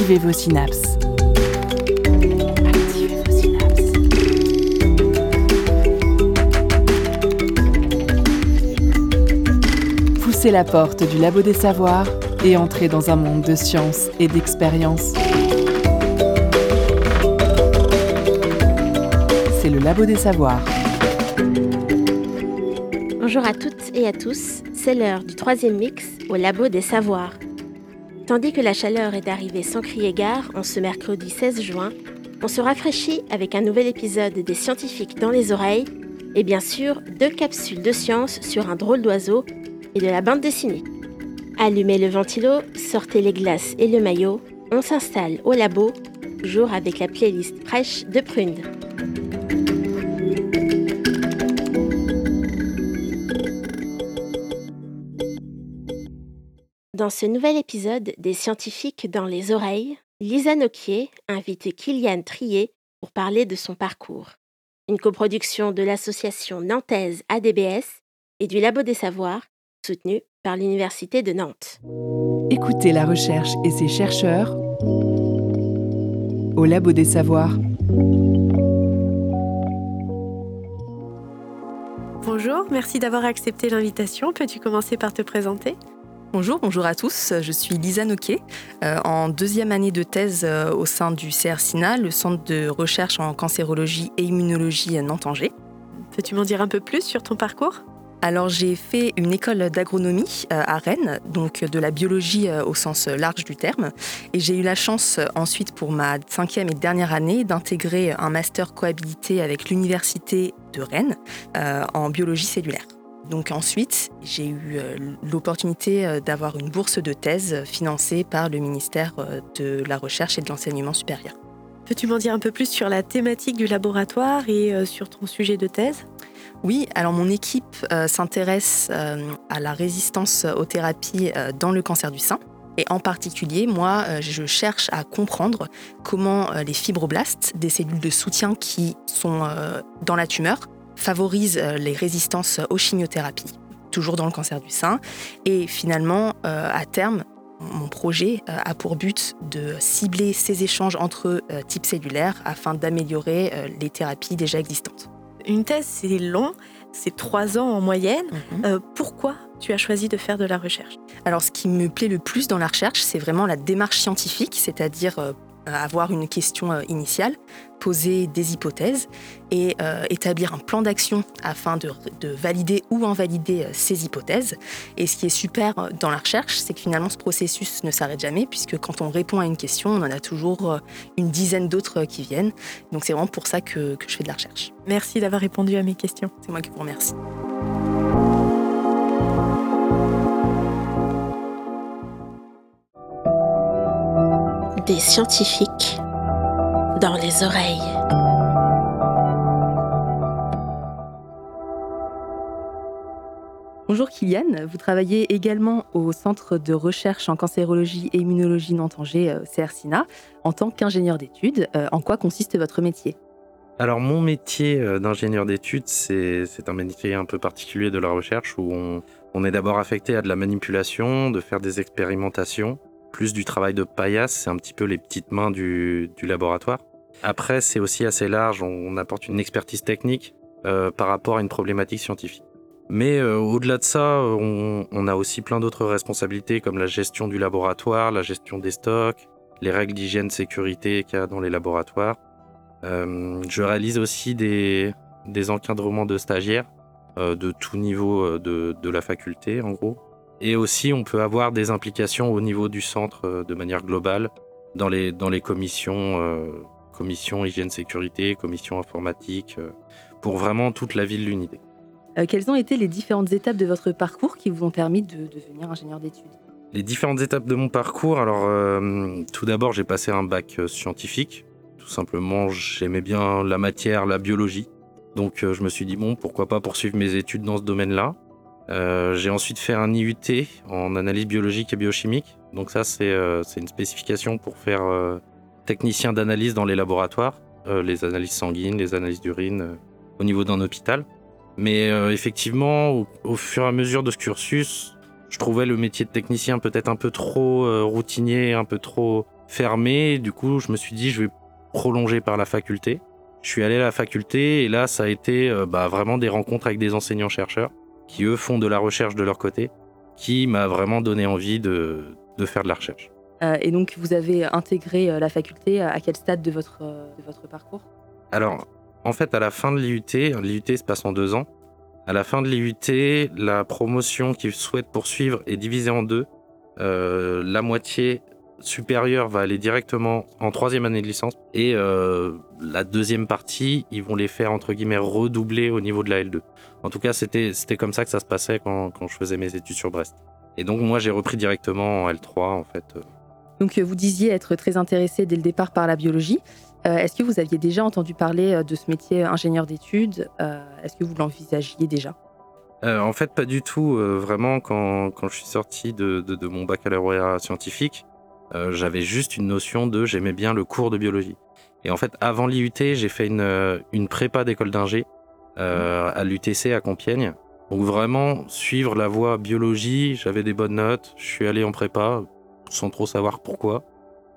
Activez vos synapses. Poussez la porte du labo des savoirs et entrez dans un monde de science et d'expérience. C'est le labo des savoirs. Bonjour à toutes et à tous, c'est l'heure du troisième mix au Labo des Savoirs. Tandis que la chaleur est arrivée sans crier gare en ce mercredi 16 juin, on se rafraîchit avec un nouvel épisode des scientifiques dans les oreilles et bien sûr deux capsules de science sur un drôle d'oiseau et de la bande dessinée. Allumez le ventilo, sortez les glaces et le maillot, on s'installe au labo, toujours avec la playlist fraîche de Prune. Dans ce nouvel épisode des scientifiques dans les oreilles, Lisa Noquier invite Kylian Trier pour parler de son parcours. Une coproduction de l'association nantaise ADBS et du Labo des Savoirs, soutenue par l'Université de Nantes. Écoutez la recherche et ses chercheurs au Labo des Savoirs. Bonjour, merci d'avoir accepté l'invitation. Peux-tu commencer par te présenter? Bonjour, bonjour à tous. Je suis Lisa Noquet, euh, en deuxième année de thèse euh, au sein du CRCINA, le centre de recherche en cancérologie et immunologie Nantes-Angers. Peux-tu m'en dire un peu plus sur ton parcours? Alors j'ai fait une école d'agronomie euh, à Rennes, donc de la biologie au sens large du terme, et j'ai eu la chance ensuite pour ma cinquième et dernière année d'intégrer un master cohabilité avec l'université de Rennes en biologie cellulaire. Donc ensuite, j'ai eu euh, l'opportunité euh, d'avoir une bourse de thèse financée par le ministère euh, de la Recherche et de l'Enseignement supérieur. Peux-tu m'en dire un peu plus sur la thématique du laboratoire et euh, sur ton sujet de thèse? Oui, alors mon équipe euh, s'intéresse euh, à la résistance aux thérapies euh, dans le cancer du sein. Et en particulier, moi, euh, je cherche à comprendre comment euh, les fibroblastes, des cellules de soutien qui sont euh, dans la tumeur, favorisent euh, les résistances aux chimiothérapies, toujours dans le cancer du sein. Et finalement, euh, à terme, mon projet euh, a pour but de cibler ces échanges entre types cellulaires afin d'améliorer les thérapies déjà existantes. Une thèse, c'est long, c'est trois ans en moyenne. Euh, pourquoi tu as choisi de faire de la recherche? Alors, ce qui me plaît le plus dans la recherche, c'est vraiment la démarche scientifique, c'est-à-dire avoir une question euh, initiale, poser des hypothèses et euh, établir un plan d'action afin de, de valider ou invalider euh, ces hypothèses. Et ce qui est super dans la recherche, c'est que finalement, ce processus ne s'arrête jamais, puisque quand on répond à une question, on en a toujours une dizaine d'autres qui viennent. Donc, c'est vraiment pour ça que, que je fais de la recherche. Merci d'avoir répondu à mes questions. C'est moi qui vous remercie. Des scientifiques dans les oreilles. Bonjour Kylian, vous travaillez également au Centre de recherche en cancérologie et immunologie Nantes-Angers, euh, CRCINA, en tant qu'ingénieur d'études. Euh, En quoi consiste votre métier? Alors mon métier euh, d'ingénieur d'études, c'est c'est un métier un peu particulier de la recherche où on, on est d'abord affecté à de la manipulation, de faire des expérimentations, plus du travail de paillasse, c'est un petit peu les petites mains du, du laboratoire. Après, c'est aussi assez large, on, apporte une expertise technique euh, par rapport à une problématique scientifique. Mais euh, au-delà de ça, on, a aussi plein d'autres responsabilités comme la gestion du laboratoire, la gestion des stocks, les règles d'hygiène sécurité qu'il y a dans les laboratoires. Euh, je réalise aussi des, des encadrements de stagiaires de tout niveau de, de la faculté, en gros. Et aussi, on peut avoir des implications au niveau du centre euh, de manière globale dans les, dans les commissions, euh, commissions hygiène sécurité, commissions informatique, euh, pour vraiment toute la ville l'unité. Euh, Quelles ont été les différentes étapes de votre parcours qui vous ont permis de devenir ingénieur d'études? Les différentes étapes de mon parcours, alors tout d'abord j'ai passé un bac scientifique. Tout simplement j'aimais bien la matière, la biologie. Donc je me suis dit bon pourquoi pas poursuivre mes études dans ce domaine-là. Euh, j'ai ensuite fait un IUT en analyse biologique et biochimique. Donc ça c'est euh, une spécification pour faire euh, technicien d'analyse dans les laboratoires, les analyses sanguines, les analyses d'urine au niveau d'un hôpital. Mais effectivement au, fur et à mesure de ce cursus, je trouvais le métier de technicien peut-être un peu trop routinier, un peu trop fermé. Du coup, je me suis dit, je vais prolonger par la faculté. Je suis allé à la faculté et là, ça a été bah, vraiment des rencontres avec des enseignants-chercheurs qui, eux, font de la recherche de leur côté, qui m'a vraiment donné envie de, de, faire de la recherche. Euh, et donc, vous avez intégré la faculté à quel stade de votre, de votre parcours? Alors, en fait, à la fin de l'IUT, l'IUT se passe en deux ans. À la fin de l'IUT, la promotion qui souhaite poursuivre est divisée en deux. Euh, la moitié supérieure va aller directement en troisième année de licence et euh, la deuxième partie, ils vont les faire entre guillemets redoubler au niveau de la L2. En tout cas, c'était c'était comme ça que ça se passait quand, quand je faisais mes études sur Brest. Et donc moi, j'ai repris directement en L3 en fait. Donc vous disiez être très intéressé dès le départ par la biologie. Euh, est-ce que vous aviez déjà entendu parler euh, de ce métier ingénieur d'études euh, Est-ce que vous l'envisagiez déjà? En fait, pas du tout. vraiment, quand, quand, je suis sorti de, de, de mon baccalauréat scientifique, j'avais juste une notion de j'aimais bien le cours de biologie. Et en fait, avant l'IUT, j'ai fait une, une prépa d'école d'ingé à l'UTC à Compiègne. Donc vraiment, suivre la voie biologie, j'avais des bonnes notes, je suis allé en prépa sans trop savoir pourquoi.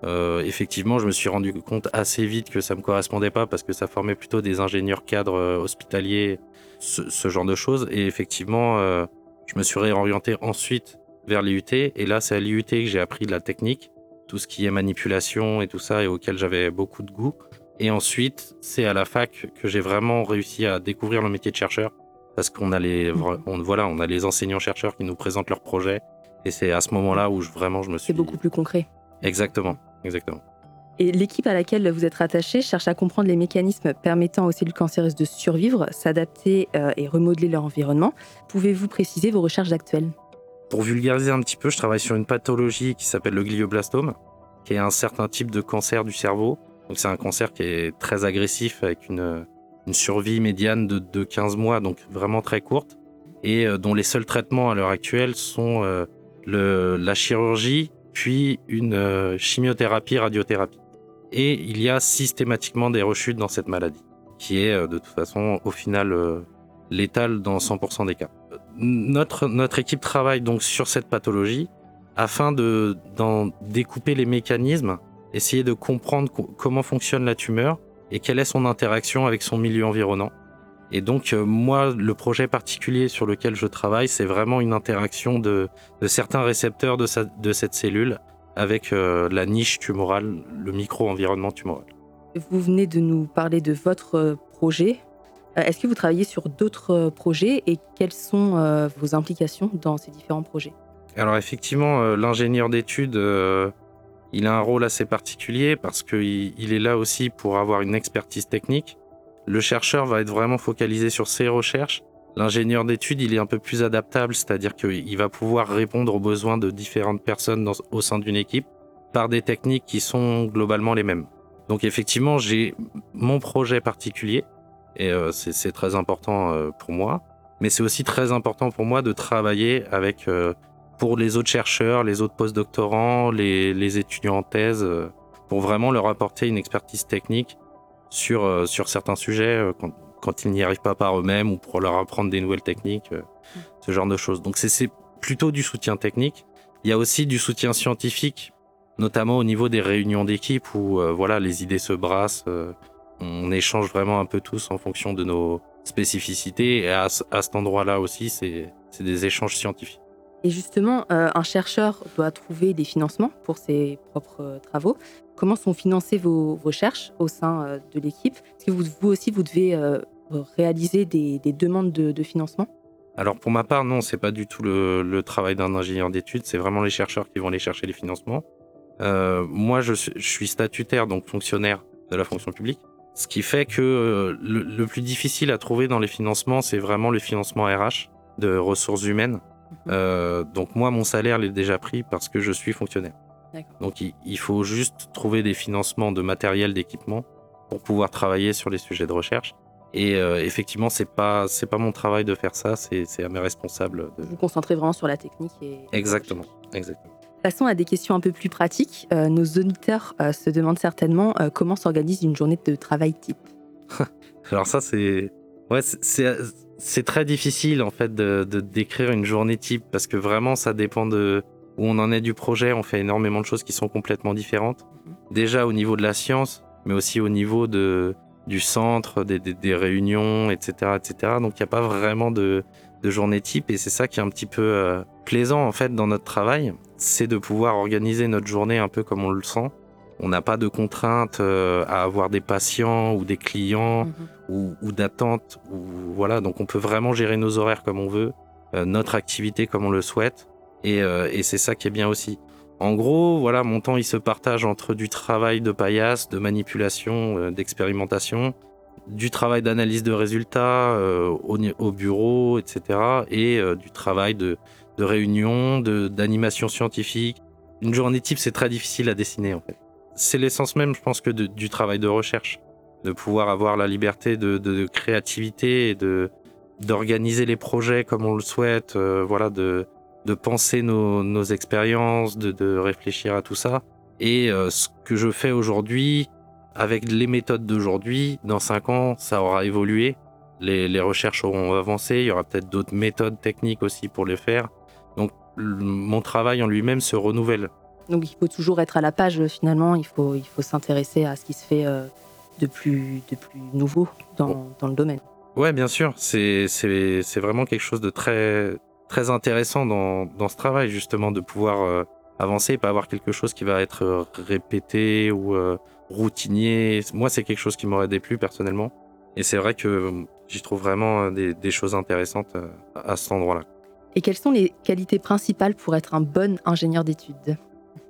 Euh, effectivement, je me suis rendu compte assez vite que ça me correspondait pas parce que ça formait plutôt des ingénieurs cadres euh, hospitaliers, ce, genre de choses. Et effectivement, euh, je me suis réorienté ensuite vers l'IUT. Et là, c'est à l'IUT que j'ai appris de la technique, tout ce qui est manipulation et tout ça, et auquel j'avais beaucoup de goût. Et ensuite, c'est à la fac que j'ai vraiment réussi à découvrir le métier de chercheur parce qu'on a les, on, voilà, on a les enseignants chercheurs qui nous présentent leurs projets. Et c'est à ce moment-là où je, vraiment je me suis. C'est beaucoup plus concret. Exactement. Exactement. Et l'équipe à laquelle vous êtes rattaché cherche à comprendre les mécanismes permettant aux cellules cancéreuses de survivre, s'adapter euh, et remodeler leur environnement. Pouvez-vous préciser vos recherches actuelles? Pour vulgariser un petit peu, je travaille sur une pathologie qui s'appelle le glioblastome, qui est un certain type de cancer du cerveau. Donc c'est un cancer qui est très agressif avec une, survie médiane de, de, 15 mois, donc vraiment très courte, et euh, dont les seuls traitements à l'heure actuelle sont euh, la chirurgie puis une euh, chimiothérapie, radiothérapie. Et il y a systématiquement des rechutes dans cette maladie, qui est de toute façon au final létale dans 100% des cas. Notre, notre équipe travaille donc sur cette pathologie afin de d'en découper les mécanismes, essayer de comprendre comment fonctionne la tumeur et quelle est son interaction avec son milieu environnant et donc, euh, moi, le projet particulier sur lequel je travaille, c'est vraiment une interaction de, certains récepteurs de, cette cellule avec euh, la niche tumorale, le micro-environnement tumoral. Vous venez de nous parler de votre euh, projet. Est-ce que vous travaillez sur d'autres projets et quelles sont vos implications dans ces différents projets? Alors effectivement, l'ingénieur d'études, il a un rôle assez particulier parce qu'il est là aussi pour avoir une expertise technique le chercheur va être vraiment focalisé sur ses recherches. L'ingénieur d'études, il est un peu plus adaptable, c'est-à-dire qu'il va pouvoir répondre aux besoins de différentes personnes au sein d'une équipe par des techniques qui sont globalement les mêmes. Donc effectivement, j'ai mon projet particulier, et euh, c'est très important euh, pour moi, mais c'est aussi très important pour moi de travailler avec, euh, pour les autres chercheurs, les autres postdoctorants, les, les étudiants en thèse, pour vraiment leur apporter une expertise technique sur, euh, sur certains sujets euh, quand, quand, ils n'y arrivent pas par eux-mêmes ou pour leur apprendre des nouvelles techniques, euh, ce genre de choses. Donc c'est plutôt du soutien technique. Il y a aussi du soutien scientifique, notamment au niveau des réunions d'équipe où voilà les idées se brassent, on échange vraiment un peu tous en fonction de nos spécificités. Et à, à cet endroit-là aussi, c'est des échanges scientifiques. Et justement, un chercheur doit trouver des financements pour ses propres travaux. Comment sont financées vos recherches au sein euh, de l'équipe? Est-ce que vous, aussi, vous devez euh, réaliser des, demandes de, financement? Alors pour ma part, non, c'est pas du tout le, travail d'un ingénieur d'études, c'est vraiment les chercheurs qui vont aller chercher les financements. Euh, moi, je, suis statutaire, donc fonctionnaire de la fonction publique, ce qui fait que le, plus difficile à trouver dans les financements, c'est vraiment le financement RH de ressources humaines. Mhm. donc moi, mon salaire l'est déjà pris parce que je suis fonctionnaire. Donc il, faut juste trouver des financements de matériel, d'équipement pour pouvoir travailler sur les sujets de recherche. Et euh, effectivement, c'est pas c'est pas mon travail de faire ça, c'est à mes responsables. De... Vous concentrez vraiment sur la technique et. Exactement, exactement. Passons à des questions un peu plus pratiques. Euh, nos auditeurs euh, se demandent certainement comment s'organise une journée de travail type. Alors ça, c'est ouais, c'est très difficile en fait de, de décrire une journée type parce que vraiment ça dépend de où on en est du projet, on fait énormément de choses qui sont complètement différentes. Déjà au niveau de la science, mais aussi au niveau de, du centre, des, des, réunions, etc., etc. Donc il n'y a pas vraiment de, de, journée type et c'est ça qui est un petit peu euh, plaisant en fait dans notre travail, c'est de pouvoir organiser notre journée un peu comme on le sent. On n'a pas de contraintes euh, à avoir des patients ou des clients mhm. Ou, ou d'attentes. Ou, voilà, donc on peut vraiment gérer nos horaires comme on veut, euh, notre activité comme on le souhaite. Et, et c'est ça qui est bien aussi. En gros, voilà, mon temps il se partage entre du travail de paillasse, de manipulation, euh, d'expérimentation, du travail d'analyse de résultats euh, au, bureau, etc. Et euh, du travail de, réunion, d'animation scientifique. Une journée type, c'est très difficile à dessiner en fait. C'est l'essence même, je pense, que du travail de recherche, de pouvoir avoir la liberté de, créativité et de d'organiser les projets comme on le souhaite, voilà, de de penser nos, expériences, de, réfléchir à tout ça. Et euh, ce que je fais aujourd'hui, avec les méthodes d'aujourd'hui, dans cinq ans, ça aura évolué. Les, recherches auront avancé, il y aura peut-être d'autres méthodes techniques aussi pour les faire. Donc mon travail en lui-même se renouvelle. Donc il faut toujours être à la page finalement, il faut, il faut s'intéresser à ce qui se fait euh, de, plus, de plus nouveau dans, dans le domaine. Ouais, bien sûr, c'est vraiment quelque chose de très, très intéressant dans, dans, ce travail, justement, de pouvoir euh, avancer et pas avoir quelque chose qui va être euh, répété ou euh, routinier. Moi, c'est quelque chose qui m'aurait déplu personnellement. Et c'est vrai que j'y trouve vraiment des, des, choses intéressantes à cet endroit-là. Et quelles sont les qualités principales pour être un bon ingénieur d'études?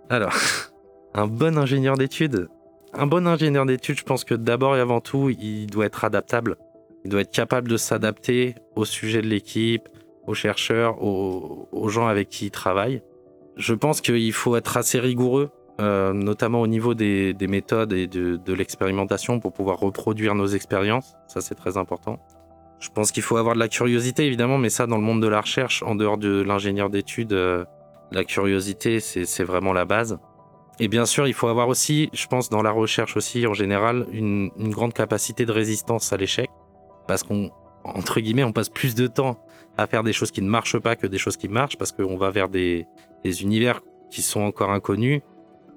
Alors, un bon ingénieur d'études? Un bon ingénieur d'études, je pense que d'abord et avant tout, il doit être adaptable. Il doit être capable de s'adapter au sujet de l'équipe, aux chercheurs, aux, gens avec qui ils travaillent. Je pense qu'il faut être assez rigoureux, euh, notamment au niveau des, méthodes et de, l'expérimentation pour pouvoir reproduire nos expériences. Ça, c'est très important. Je pense qu'il faut avoir de la curiosité, évidemment, mais ça, dans le monde de la recherche, en dehors de l'ingénieur d'études, euh, la curiosité, c'est vraiment la base. Et bien sûr, il faut avoir aussi, je pense, dans la recherche aussi, en général, une, une grande capacité de résistance à l'échec. Parce qu'on, entre guillemets, on passe plus de temps à faire des choses qui ne marchent pas que des choses qui marchent parce qu'on va vers des, univers qui sont encore inconnus.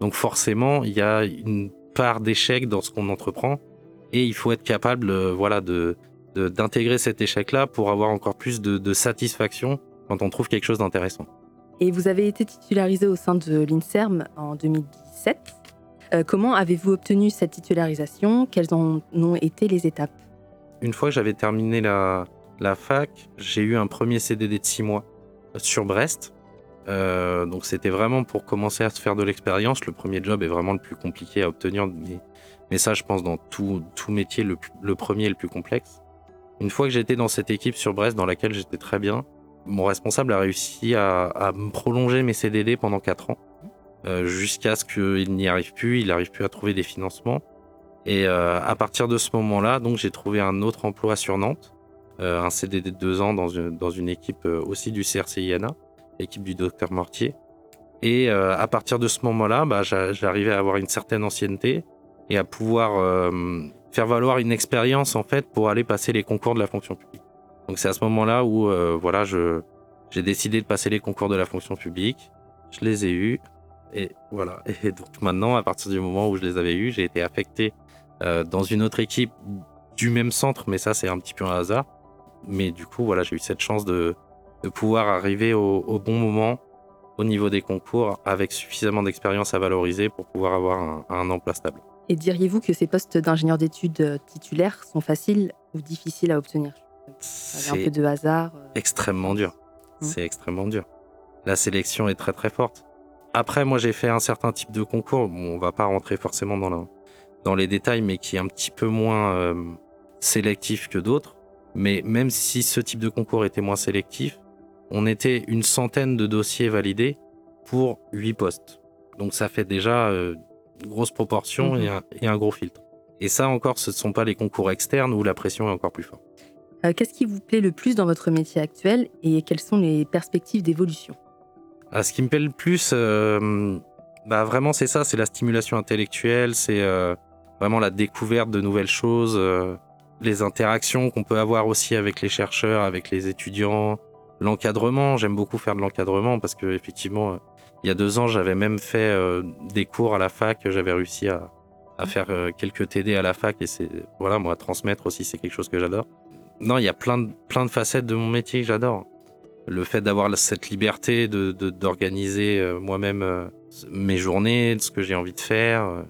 Donc forcément, il y a une part d'échec dans ce qu'on entreprend et il faut être capable, euh, voilà, de d'intégrer cet échec-là pour avoir encore plus de, satisfaction quand on trouve quelque chose d'intéressant. Et vous avez été titularisé au sein de l'INSERM en 2017. Euh, comment avez-vous obtenu cette titularisation? Quelles en ont été les étapes? Une fois que j'avais terminé la, fac, j'ai eu un premier CDD de six mois sur Brest. Euh, donc c'était vraiment pour commencer à se faire de l'expérience. Le premier job est vraiment le plus compliqué à obtenir, mais, ça je pense dans tout, métier, le, premier est le plus complexe. Une fois que j'étais dans cette équipe sur Brest dans laquelle j'étais très bien, mon responsable a réussi à, me prolonger mes CDD pendant quatre ans, euh, jusqu'à ce qu'il n'y arrive plus, il n'arrive plus à trouver des financements. Et euh, à partir de ce moment-là, donc j'ai trouvé un autre emploi sur Nantes euh, un CDD de deux ans dans une, équipe aussi du CRCINA, équipe du docteur Mortier. Et à partir de ce moment-là, bah, j'arrivais à avoir une certaine ancienneté et à pouvoir faire valoir une expérience en fait pour aller passer les concours de la fonction publique. Donc c'est à ce moment-là où voilà, je j'ai décidé de passer les concours de la fonction publique. Je les ai eus et voilà. Et donc maintenant, à partir du moment où je les avais eus, j'ai été affecté dans une autre équipe du même centre, mais ça c'est un petit peu un hasard. Mais du coup, voilà, j'ai eu cette chance de, pouvoir arriver au, bon moment au niveau des concours avec suffisamment d'expérience à valoriser pour pouvoir avoir un, emploi stable. Et diriez-vous que ces postes d'ingénieur d'études euh, titulaires sont faciles ou difficiles à obtenir? C'est un peu de hasard. Euh. Extrêmement dur. Mmh. C'est extrêmement dur. La sélection est très très forte. Après, moi, j'ai fait un certain type de concours. Bon, on va pas rentrer forcément dans, dans les détails, mais qui est un petit peu moins euh, sélectif que d'autres. Mais même si ce type de concours était moins sélectif, on était une centaine de dossiers validés pour 8 postes. Donc ça fait déjà euh, une grosse proportion mhm. et, un, gros filtre. Et ça encore, ce ne sont pas les concours externes où la pression est encore plus forte. Euh, qu'est-ce qui vous plaît le plus dans votre métier actuel et quelles sont les perspectives d'évolution? Ah, Ce qui me plaît le plus, euh, bah vraiment c'est ça, c'est la stimulation intellectuelle, c'est vraiment la découverte de nouvelles choses les interactions qu'on peut avoir aussi avec les chercheurs, avec les étudiants, l'encadrement. J'aime beaucoup faire de l'encadrement parce que effectivement, Il y a deux ans, j'avais même fait des cours à la fac. J'avais réussi à, à faire quelques TD à la fac et c'est voilà moi transmettre aussi c'est quelque chose que j'adore. Non, il y a plein de facettes de mon métier que j'adore. Le fait d'avoir cette liberté de d'organiser moi-même mes journées, ce que j'ai envie de faire.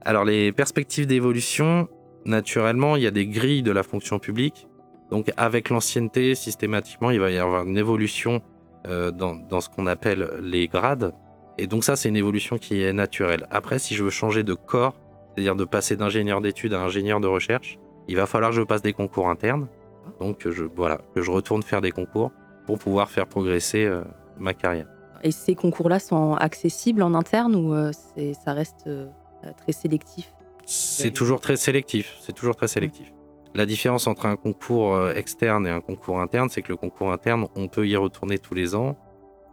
Alors les perspectives d'évolution, naturellement, il y a des grilles de la fonction publique. Donc avec l'ancienneté, systématiquement, il va y avoir une évolution euh, dans, dans, ce qu'on appelle les grades. Et donc ça, c'est une évolution qui est naturelle. Après, si je veux changer de corps, c'est-à-dire de passer d'ingénieur d'études à ingénieur de recherche, il va falloir que je passe des concours internes. Donc je, voilà, que je retourne faire des concours pour pouvoir faire progresser euh, ma carrière. Et ces concours-là sont accessibles en interne ou euh, ça reste très sélectif? C'est toujours très sélectif. C'est toujours très sélectif. La différence entre un concours euh, externe et un concours interne, c'est que le concours interne, on peut y retourner tous les ans.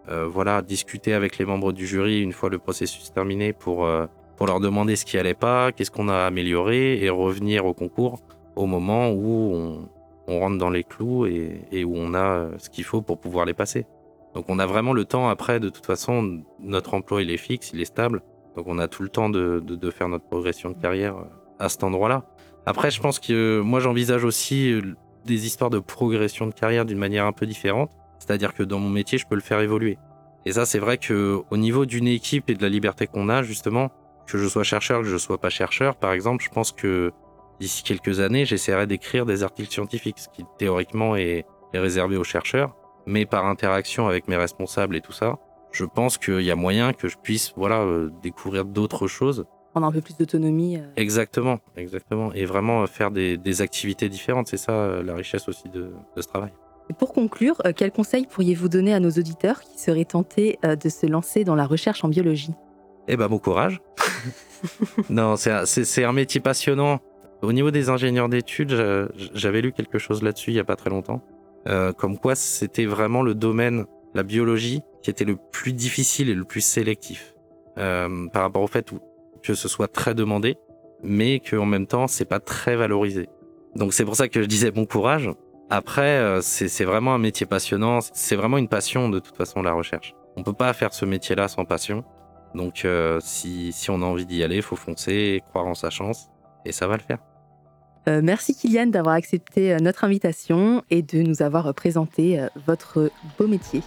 Euh, voilà, discuter avec les membres du jury une fois le processus terminé pour, euh, pour leur demander ce qui allait pas, qu'est-ce qu'on a amélioré et revenir au concours au moment où on, on rentre dans les clous et, où on a ce qu'il faut pour pouvoir les passer. Donc on a vraiment le temps après, de toute façon, notre emploi il est fixe, il est stable. Donc on a tout le temps de, de, faire notre progression de carrière à cet endroit-là. Après, je pense que moi, j'envisage aussi euh, des histoires de progression de carrière d'une manière un peu différente. C'est-à-dire que dans mon métier, je peux le faire évoluer. Et ça, c'est vrai que au niveau d'une équipe et de la liberté qu'on a, justement, que je sois chercheur, que je sois pas chercheur, par exemple, je pense que d'ici quelques années, j'essaierai d'écrire des articles scientifiques, ce qui théoriquement est, est réservé aux chercheurs, mais par interaction avec mes responsables et tout ça, je pense qu'il y a moyen que je puisse, voilà, euh, découvrir d'autres choses prendre un peu plus d'autonomie. Euh. Exactement, exactement. Et vraiment euh, faire des, activités différentes, c'est ça la richesse aussi de, ce travail. pour conclure, quels conseils pourriez-vous donner à nos auditeurs qui seraient tentés de se lancer dans la recherche en biologie? Eh ben, bon courage. non, c'est un métier passionnant. Au niveau des ingénieurs d'études, j'avais lu quelque chose là-dessus il n'y a pas très longtemps. comme quoi c'était vraiment le domaine, la biologie, qui était le plus difficile et le plus sélectif. par rapport au fait que ce soit très demandé, mais qu'en même temps, c'est pas très valorisé. Donc c'est pour ça que je disais bon courage. Après, euh, c'est vraiment un métier passionnant, c'est vraiment une passion de toute façon la recherche. On peut pas faire ce métier-là sans passion. Donc euh, si, si on a envie d'y aller, il faut foncer, croire en sa chance, et ça va le faire. Euh, merci Kylian d'avoir accepté notre invitation et de nous avoir présenté votre beau métier.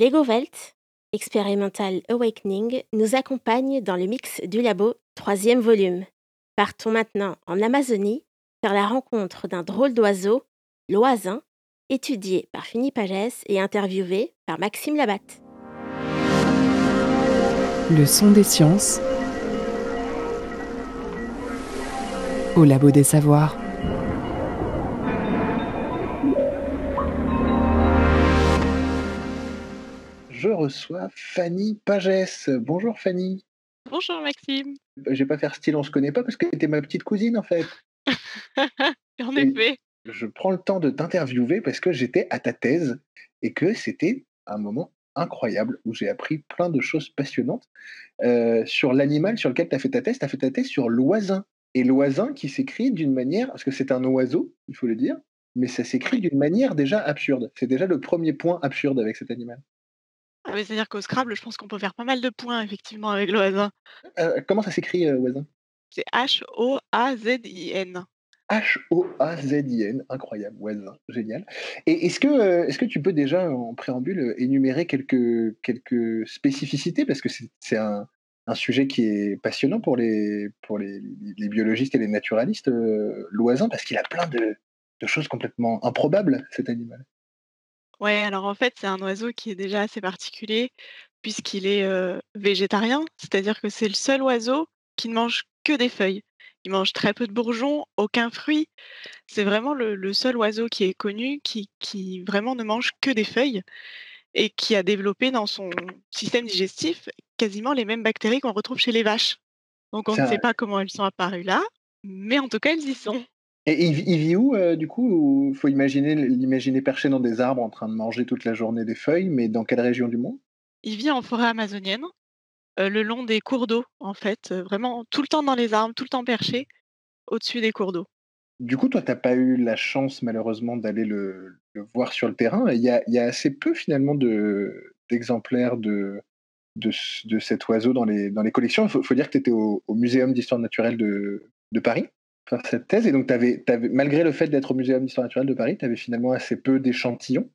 Lego Welt, Experimental Awakening, nous accompagne dans le mix du labo, troisième volume. Partons maintenant en Amazonie faire la rencontre d'un drôle d'oiseau, l'oisin, étudié par Philippe Pagès et interviewé par Maxime Labatte. Le son des sciences au labo des savoirs. Je reçois Fanny Pagès. Bonjour Fanny. Bonjour Maxime. Je vais pas faire style on se connaît pas parce que tu ma petite cousine en fait. en effet. Je prends le temps de t'interviewer parce que j'étais à ta thèse et que c'était un moment incroyable où j'ai appris plein de choses passionnantes euh, sur l'animal sur lequel tu as fait ta thèse. Tu as fait ta thèse sur l'oisin. Et l'oisin qui s'écrit d'une manière, parce que c'est un oiseau, il faut le dire, mais ça s'écrit d'une manière déjà absurde. C'est déjà le premier point absurde avec cet animal. Ah c'est-à-dire qu'au Scrabble, je pense qu'on peut faire pas mal de points effectivement avec l'oisin. Euh, comment ça s'écrit, euh, oisin C'est H-O-A-Z-I-N. H-O-A-Z-I-N, incroyable, oisin, génial. Et est-ce que, euh, est-ce que tu peux déjà, en préambule, énumérer quelques, quelques spécificités? Parce que c'est un, un sujet qui est passionnant pour les, pour les, les biologistes et les naturalistes, l'oisin, parce qu'il a plein de, de choses complètement improbables, cet animal. Ouais, alors en fait, c'est un oiseau qui est déjà assez particulier puisqu'il est végétarien, c'est-à-dire que c'est le seul oiseau qui ne mange que des feuilles. Il mange très peu de bourgeons, aucun fruit. C'est vraiment le, seul oiseau qui est connu qui, qui vraiment ne mange que des feuilles et qui a développé dans son système digestif quasiment les mêmes bactéries qu'on retrouve chez les vaches. Donc on ne sait pas comment elles sont apparues là, mais en tout cas elles y sont. Et il, vit où, euh, du coup Il faut imaginer l'imaginer perché dans des arbres en train de manger toute la journée des feuilles, mais dans quelle région du monde? Il vit en forêt amazonienne, euh, le long des cours d'eau, en fait, euh, vraiment tout le temps dans les arbres, tout le temps perché, au-dessus des cours d'eau. Du coup, toi, tu n'as pas eu la chance, malheureusement, d'aller le, voir sur le terrain. Il y a, assez peu, finalement, d'exemplaires de, de, cet oiseau dans les, dans les collections. Il faut, dire que tu étais au, au Muséum d'histoire naturelle de, de Paris cette thèse. Et donc, malgré le fait d'être au Muséum d'histoire naturelle de Paris, tu avais finalement assez peu d'échantillons.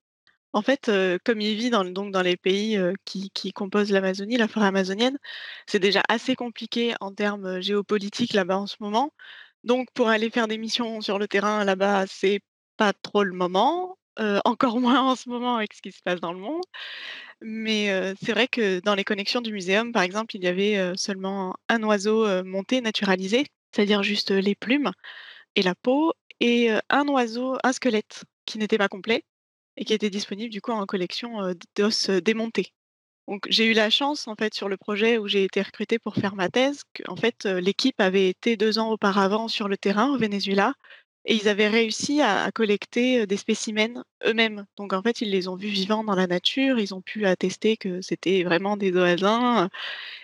En fait, euh, comme il vit dans, donc dans les pays euh, qui, composent l'Amazonie, la forêt amazonienne, c'est déjà assez compliqué en termes euh, géopolitiques là-bas en ce moment. Donc, pour aller faire des missions sur le terrain là-bas, c'est pas trop le moment. encore moins en ce moment avec ce qui se passe dans le monde. Mais c'est vrai que dans les connexions du muséum, par exemple, il y avait seulement un oiseau monté, naturalisé, c'est-à-dire juste les plumes et la peau, et un oiseau, un squelette qui n'était pas complet et qui était disponible du coup en collection d'os démontés. Donc j'ai eu la chance en fait sur le projet où j'ai été recrutée pour faire ma thèse, qu'en fait l'équipe avait été deux ans auparavant sur le terrain au Venezuela et ils avaient réussi à, collecter des spécimens eux-mêmes. Donc en fait ils les ont vus vivants dans la nature, ils ont pu attester que c'était vraiment des oisins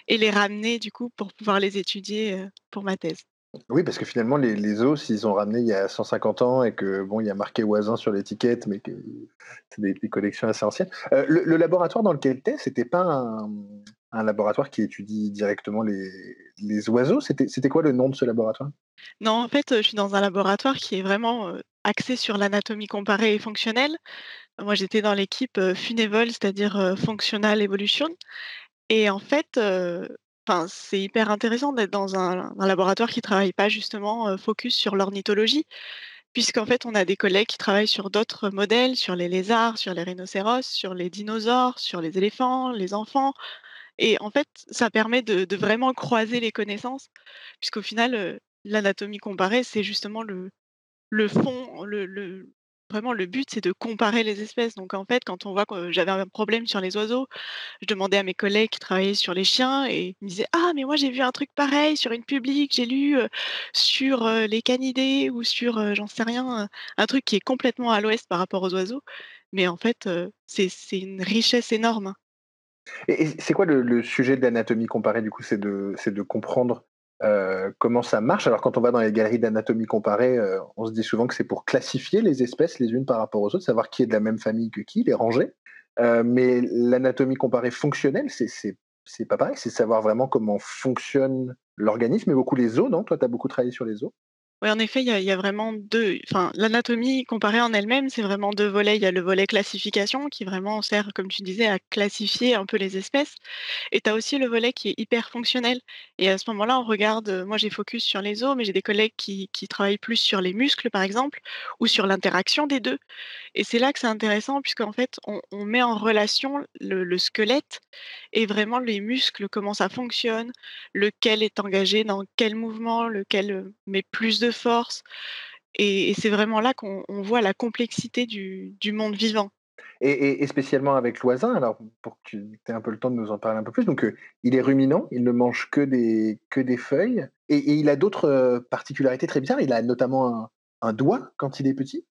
et les ramener du coup pour pouvoir les étudier pour ma thèse. Oui, parce que finalement, les, os, s'ils ont ramené il y a 150 ans et que bon, il y a marqué Oisin sur l'étiquette, mais que c'est des, collections assez anciennes. Euh, le, laboratoire dans lequel tu es, c'était pas un, laboratoire qui étudie directement les, oiseaux? C'était, quoi le nom de ce laboratoire? Non, en fait, je suis dans un laboratoire qui est vraiment euh, axé sur l'anatomie comparée et fonctionnelle. Moi, j'étais dans l'équipe euh, Funévol, c'est-à-dire Functional Evolution. Et en fait, c'est hyper intéressant d'être dans un, laboratoire qui travaille pas justement focus sur l'ornithologie, puisqu'en fait, on a des collègues qui travaillent sur d'autres modèles, sur les lézards, sur les rhinocéros, sur les dinosaures, sur les éléphants, les enfants. Et en fait, ça permet de, vraiment croiser les connaissances, puisqu'au final, l'anatomie comparée, c'est justement le, le fond, le, vraiment le but, c'est de comparer les espèces. Donc en fait, quand on voit que j'avais un problème sur les oiseaux, je demandais à mes collègues qui travaillaient sur les chiens et ils me disaient Ah, mais moi j'ai vu un truc pareil sur une publique, j'ai lu sur les canidés ou sur, j'en sais rien, un truc qui est complètement à l'ouest par rapport aux oiseaux. Mais en fait, c'est une richesse énorme. Et, c'est quoi le, sujet de l'anatomie comparée du coup? C'est de, de comprendre euh, comment ça marche. Alors quand on va dans les galeries d'anatomie comparée, euh, on se dit souvent que c'est pour classifier les espèces les unes par rapport aux autres, savoir qui est de la même famille que qui, les ranger. Euh, mais l'anatomie comparée fonctionnelle, c'est pas pareil, c'est savoir vraiment comment fonctionne l'organisme et beaucoup les os, non? Toi, tu as beaucoup travaillé sur les os Oui, en effet, il y a, vraiment deux. Enfin, l'anatomie comparée en elle-même, c'est vraiment deux volets. Il y a le volet classification qui vraiment sert, comme tu disais, à classifier un peu les espèces. Et tu as aussi le volet qui est hyper fonctionnel. Et à ce moment-là, on regarde. euh, Moi, j'ai focus sur les os, mais j'ai des collègues qui, travaillent plus sur les muscles, par exemple, ou sur l'interaction des deux. Et c'est là que c'est intéressant, puisqu'en fait, on, met en relation le, le squelette et vraiment les muscles, comment ça fonctionne, lequel est engagé dans quel mouvement, lequel euh, met plus de force. Et, et c'est vraiment là qu'on on voit la complexité du, du monde vivant. Et, et- et spécialement avec l'oisin, alors pour que tu aies un peu le temps de nous en parler un peu plus, donc euh, il est ruminant, il ne mange que des, que des feuilles, et, et il a d'autres euh, particularités très bizarres, il a notamment un, un doigt quand il est petit.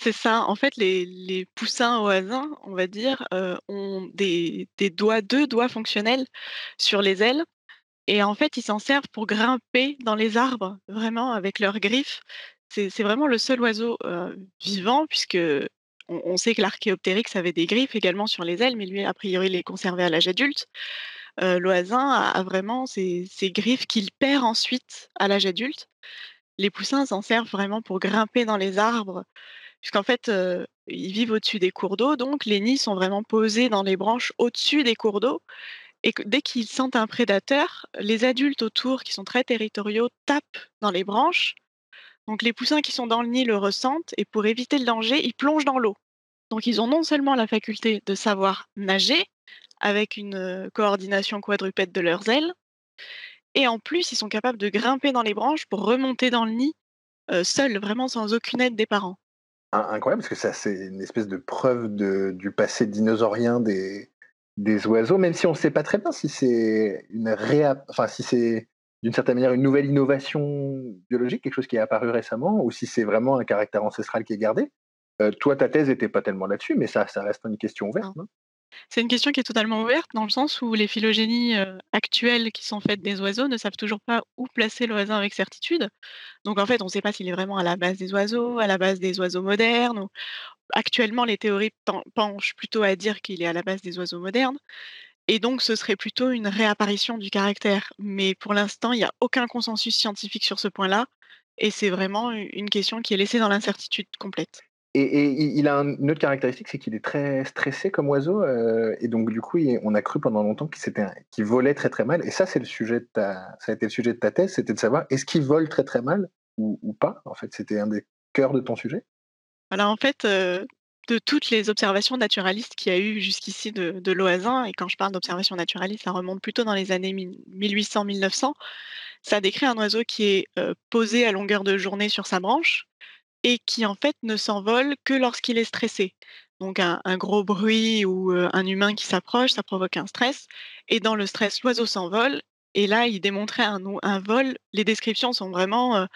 C'est ça. En fait, les, les poussins oisins, on va dire, euh, ont des, des doigts, deux doigts fonctionnels sur les ailes. Et en fait, ils s'en servent pour grimper dans les arbres, vraiment avec leurs griffes. C'est vraiment le seul oiseau vivant, puisque on, sait que l'archéoptérix avait des griffes également sur les ailes, mais lui, a priori, les conservait à l'âge adulte. Euh, L'oisin a, vraiment ces, ces griffes qu'il perd ensuite à l'âge adulte. Les poussins s'en servent vraiment pour grimper dans les arbres, puisqu'en fait, ils vivent au-dessus des cours d'eau, donc les nids sont vraiment posés dans les branches au-dessus des cours d'eau. Et dès qu'ils sentent un prédateur, les adultes autour, qui sont très territoriaux, tapent dans les branches. Donc les poussins qui sont dans le nid le ressentent, et pour éviter le danger, ils plongent dans l'eau. Donc ils ont non seulement la faculté de savoir nager, avec une euh, coordination quadrupède de leurs ailes, et en plus, ils sont capables de grimper dans les branches pour remonter dans le nid, euh, seuls, vraiment sans aucune aide des parents. In- Incroyable, parce que ça, c'est une espèce de preuve du passé dinosaurien des, des oiseaux, même si on ne sait pas très bien si c'est une réa... enfin, si c'est d'une certaine manière une nouvelle innovation biologique, quelque chose qui est apparu récemment, ou si c'est vraiment un caractère ancestral qui est gardé. Euh, toi, ta thèse n'était pas tellement là-dessus, mais ça, ça reste une question ouverte. non? C'est une question qui est totalement ouverte dans le sens où les phylogénies actuelles qui sont faites des oiseaux ne savent toujours pas où placer l'oisin avec certitude. Donc en fait, on ne sait pas s'il est vraiment à la base des oiseaux, à la base des oiseaux modernes. ou- Actuellement, les théories pen- penchent plutôt à dire qu'il est à la base des oiseaux modernes. Et donc, ce serait plutôt une réapparition du caractère. Mais pour l'instant, il n'y a aucun consensus scientifique sur ce point-là. Et c'est vraiment une question qui est laissée dans l'incertitude complète. Et, il a un- une autre caractéristique, c'est qu'il est très stressé comme oiseau, euh, et donc du coup, on a cru pendant longtemps qu'il volait très très mal. Et ça, c'est le sujet de ta, ça a été le sujet de ta thèse, c'était de savoir est-ce qu'il vole très très mal ou, pas? En fait, c'était un des cœurs de ton sujet? Alors en fait, euh, de toutes les observations naturalistes qu'il y a eu jusqu'ici de, de et quand je parle d'observations naturalistes, ça remonte plutôt dans les années 1800-1900, ça décrit un oiseau qui est euh, posé à longueur de journée sur sa branche et qui en fait ne s'envole que lorsqu'il est stressé. Donc un, gros bruit ou un humain qui s'approche, ça provoque un stress. Et dans le stress, l'oiseau s'envole. Et là, il démontrait un, vol. Les descriptions sont vraiment euh,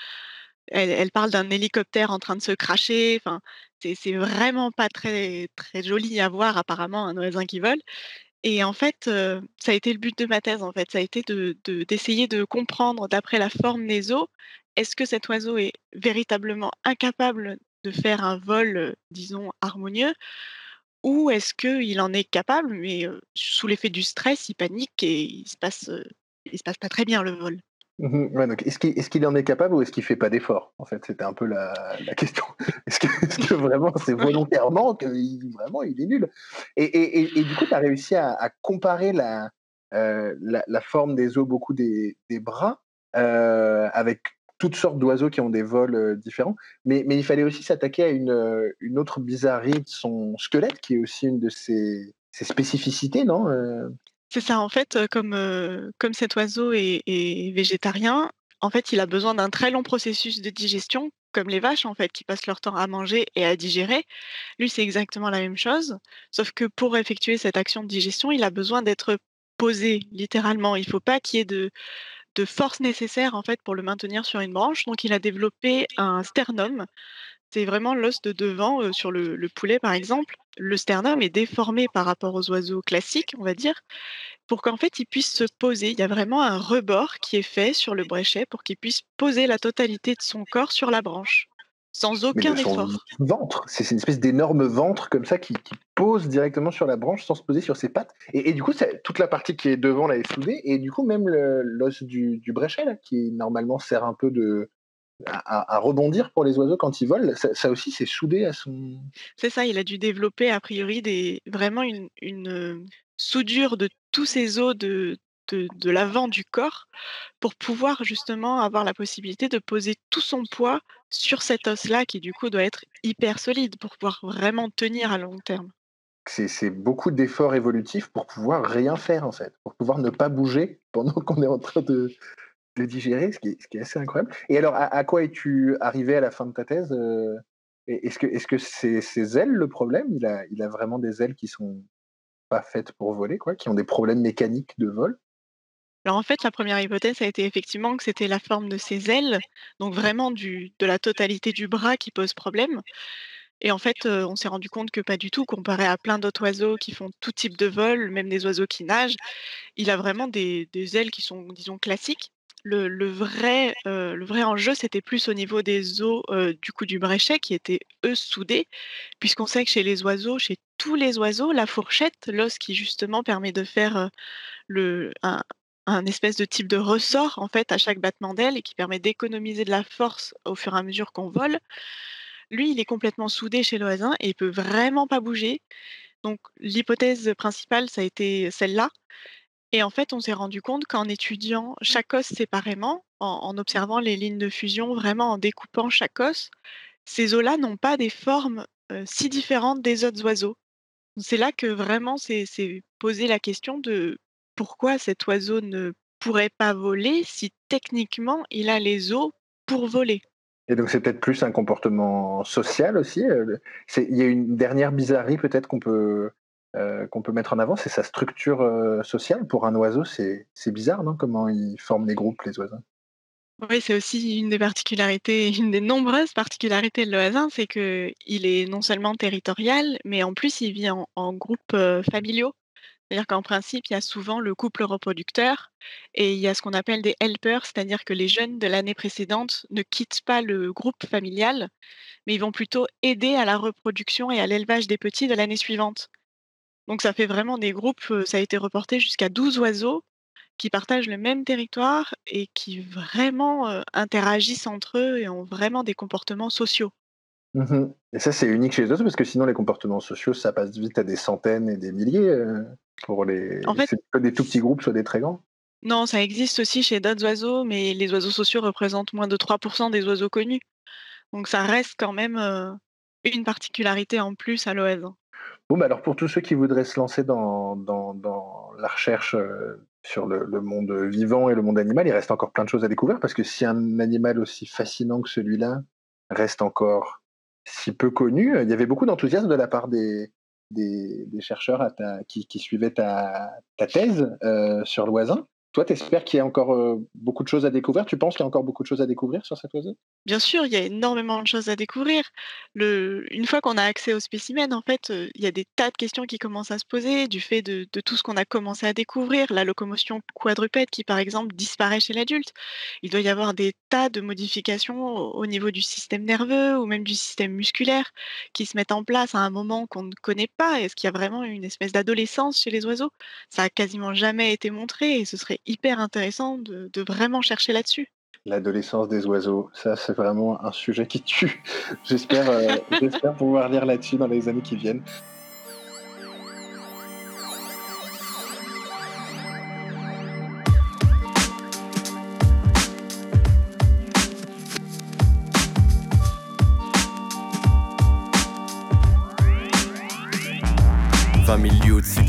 elle, parle d'un hélicoptère en train de se cracher. Enfin, c'est vraiment pas très, très joli à voir, apparemment, un oisin qui vole. Et en fait, ça a été le but de ma thèse, en fait. Ça a été de, de- d'essayer de comprendre, d'après la forme des os, est-ce que cet oiseau est véritablement incapable de faire un vol, disons, harmonieux, ou est-ce qu'il en est capable, mais sous l'effet du stress, il panique et il se se passe pas très bien le vol? Donc est-ce qu'il en est capable ou est-ce qu'il fait pas d'effort En fait, c'était un peu la, question. Est-ce que, vraiment c'est volontairement qu'il il est nul? Et, du coup, tu as réussi à, comparer la, euh, la, forme des os, beaucoup des, bras, avec toutes sortes d'oiseaux qui ont des vols euh, différents. Mais, il fallait aussi s'attaquer à une, euh, une autre bizarrerie de son squelette, qui est aussi une de ses, spécificités, non Euh, C'est ça, en fait, comme, comme cet oiseau est est végétarien, en fait, il a besoin d'un très long processus de digestion, comme les vaches, en fait, qui passent leur temps à manger et à digérer. Lui, c'est exactement la même chose, sauf que pour effectuer cette action de digestion, il a besoin d'être posé, littéralement. Il faut pas qu'il y ait de de force nécessaire, en fait, pour le maintenir sur une branche, donc il a développé un sternum. C'est vraiment l'os de devant, heu, sur le le poulet, par exemple. Le sternum est déformé par rapport aux oiseaux classiques, on va dire, pour qu'en fait, il puisse se poser. Il y a vraiment un rebord qui est fait sur le bréchet pour qu'il puisse poser la totalité de son corps sur la branche, sans mais aucun son effort. ventre. C'est une espèce d'énorme ventre comme ça qui, qui pose directement sur la branche sans se poser sur ses pattes. Et, et du coup, ça- toute la partie qui est devant là est soudée. Et du coup, même l'os du, du bréchet là, qui normalement sert un peu de, à, rebondir pour les oiseaux quand ils volent. Ça, aussi, c'est soudé à son. C'est ça, il a dû développer a priori des, vraiment une, une soudure de tous ces os de, de, l'avant du corps pour pouvoir justement avoir la possibilité de poser tout son poids sur cet os-là qui du coup doit être hyper solide pour pouvoir vraiment tenir à long terme. C'est beaucoup d'efforts évolutifs pour pouvoir rien faire en fait, pour pouvoir ne pas bouger pendant qu'on est en train de, digérer, ce qui, est, assez incroyable. Et alors, à, quoi es-tu arrivé à la fin de ta thèse euh, Est-ce que c'est -ce c'est ses ailes le problème? Il a, il a vraiment des ailes qui sont pas faites pour voler, quoi, qui ont des problèmes mécaniques de vol? Alors en fait, la première hypothèse a été effectivement que c'était la forme de ses ailes, donc vraiment du, de la totalité du bras qui pose problème. Et en fait, on s'est rendu compte que pas du tout, comparé à plein d'autres oiseaux qui font tout type de vol, même des oiseaux qui nagent, il a vraiment des, ailes qui sont, disons, classiques. Le, vrai, le vrai enjeu, c'était plus au niveau des os du coup du bréchet qui étaient eux soudés, puisqu'on sait que chez les oiseaux, chez tous les oiseaux, la fourchette, l'os qui justement permet de faire le, un, un espèce de type de ressort en fait à chaque battement d'aile et qui permet d'économiser de la force au fur et à mesure qu'on vole. Lui, il est complètement soudé chez l'oisin et il peut vraiment pas bouger. Donc l'hypothèse principale, ça a été celle-là. Et en fait, on s'est rendu compte qu'en étudiant chaque os séparément, en, observant les lignes de fusion, vraiment en découpant chaque os, ces os-là n'ont pas des formes si différentes des autres oiseaux. C'est là que vraiment c'est posé la question de pourquoi cet oiseau ne pourrait pas voler si techniquement il a les os pour voler? Et donc c'est peut-être plus un comportement social aussi. Euh, il y a une dernière bizarrerie peut-être qu'on peut, euh, qu'on peut mettre en avant, c'est sa structure euh, sociale. Pour un oiseau, c'est bizarre, non? Comment ils forment les groupes, les oiseaux Oui, c'est aussi une des particularités, une des nombreuses particularités de l'oisin, c'est qu'il est non seulement territorial, mais en plus il vit en, en groupes familiaux. C'est-à-dire qu'en principe, il y a souvent le couple reproducteur et il y a ce qu'on appelle des helpers, c'est-à-dire que les jeunes de l'année précédente ne quittent pas le groupe familial, mais ils vont plutôt aider à la reproduction et à l'élevage des petits de l'année suivante. Donc ça fait vraiment des groupes, ça a été reporté jusqu'à 12 oiseaux qui partagent le même territoire et qui vraiment interagissent entre eux et ont vraiment des comportements sociaux. Mmh et ça, c'est unique chez les oiseaux parce que sinon, les comportements sociaux, ça passe vite à des centaines et des milliers. Pour les... En fait, c'est soit des tout petits groupes, soit des très grands. Non, ça existe aussi chez d'autres oiseaux, mais les oiseaux sociaux représentent moins de 3% des oiseaux connus. Donc ça reste quand même euh, une particularité en plus à l'OS. Bon, bah alors pour tous ceux qui voudraient se lancer dans, dans, dans la recherche euh, sur le, le, monde vivant et le monde animal, il reste encore plein de choses à découvrir parce que si un animal aussi fascinant que celui-là reste encore si peu connu, il y avait beaucoup d'enthousiasme de la part des, des, chercheurs qui, suivaient ta, thèse euh, sur l'oisin. Toi, tu espères qu'il y a encore euh, beaucoup de choses à découvrir? Tu penses qu'il y a encore beaucoup de choses à découvrir sur cette oiseau? Bien sûr, il y a énormément de choses à découvrir. Une fois qu'on a accès aux spécimens, en fait, euh, il y a des tas de questions qui commencent à se poser du fait de, tout ce qu'on a commencé à découvrir. La locomotion quadrupède qui, par exemple, disparaît chez l'adulte. Il doit y avoir des tas de modifications au, niveau du système nerveux ou même du système musculaire qui se mettent en place à un moment qu'on ne connaît pas. Est-ce qu'il y a vraiment une espèce d'adolescence chez les oiseaux? Ça a quasiment jamais été montré et ce serait hyper intéressant de, vraiment chercher là-dessus. L'adolescence des oiseaux, ça c'est vraiment un sujet qui tue. J'espère euh, j'espère pouvoir lire là-dessus dans les années qui viennent.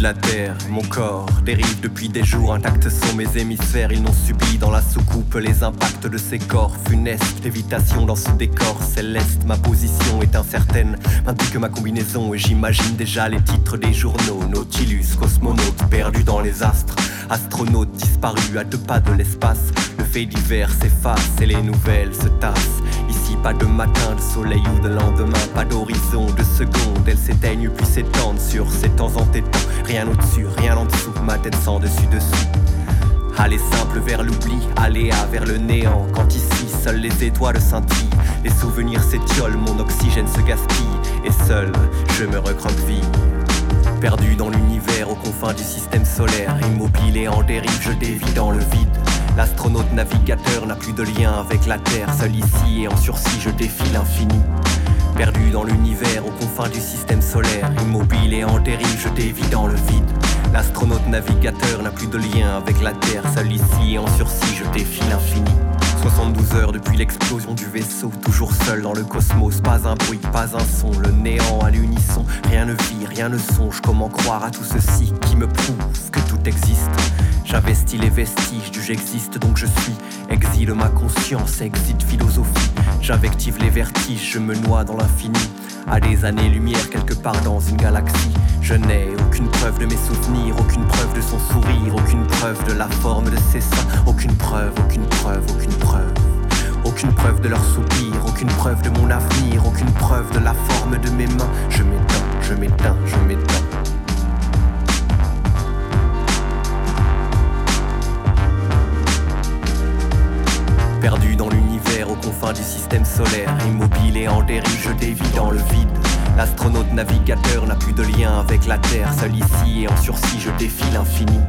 La terre. Mon corps dérive depuis des jours, intacts sont mes hémisphères. Ils n'ont subi dans la soucoupe les impacts de ces corps funestes. Lévitation dans ce décor céleste, ma position est incertaine. M'indique que ma combinaison, et j'imagine déjà les titres des journaux. Nautilus, cosmonaute, perdu dans les astres. Astronaute disparu à deux pas de l'espace. Le fait divers s'efface et les nouvelles se tassent. Pas de matin, de soleil ou de lendemain, pas d'horizon, de secondes. Elles s'éteignent puis s'étendent sur ces temps en tétans. Rien au-dessus, rien en dessous, ma tête sans dessus-dessous. Aller simple vers l'oubli, aléa vers le néant. Quand ici, seules les étoiles scintillent, les souvenirs s'étiolent, mon oxygène se gaspille. Et seul, je me recroqueville. Perdu dans l'univers, aux confins du système solaire, immobile et en dérive, je dévie dans le vide. L'astronaute navigateur n'a plus de lien avec la Terre. Seul ici et en sursis, je défie l'infini. Perdu dans l'univers, aux confins du système solaire, immobile et en dérive, je dévie dans le vide. L'astronaute navigateur n'a plus de lien avec la Terre. Seul ici et en sursis, je défie l'infini. 72 heures depuis l'explosion du vaisseau, toujours seul dans le cosmos, pas un bruit, pas un son, le néant à l'unisson, rien ne vit, rien ne songe, comment croire à tout ceci qui me prouve que tout existe? J'investis les vestiges du j'existe donc je suis, exile ma conscience, exit philosophie, j'invective les vertiges, je me noie dans l'infini, à des années-lumière quelque part dans une galaxie. Je n'ai aucune preuve de mes souvenirs, aucune preuve de son sourire, aucune preuve de la forme de ses seins, aucune preuve, aucune preuve, aucune preuve. Aucune preuve de leur soupir, aucune preuve de mon avenir, aucune preuve de la forme de mes mains. Je m'éteins, je m'éteins, je m'éteins. Perdu dans l'univers aux confins du système solaire, immobile et en dérive, je dévie dans le vide. L'astronaute navigateur n'a plus de lien avec la Terre, seul ici et en sursis, je défie l'infini.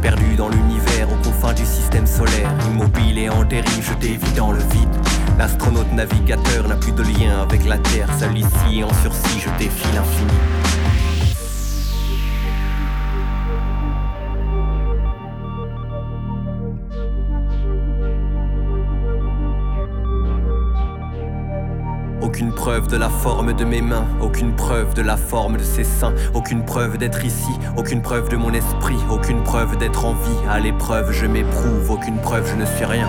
Perdu dans l'univers aux confins du système solaire, immobile et en dérive, je dévie dans le vide. L'astronaute navigateur n'a plus de lien avec la Terre, seul ici et en sursis, je défie l'infini. Preuve de la forme de mes mains, aucune preuve de la forme de ses seins, aucune preuve d'être ici, aucune preuve de mon esprit, aucune preuve d'être en vie. À l'épreuve, je m'éprouve, aucune preuve, je ne suis rien.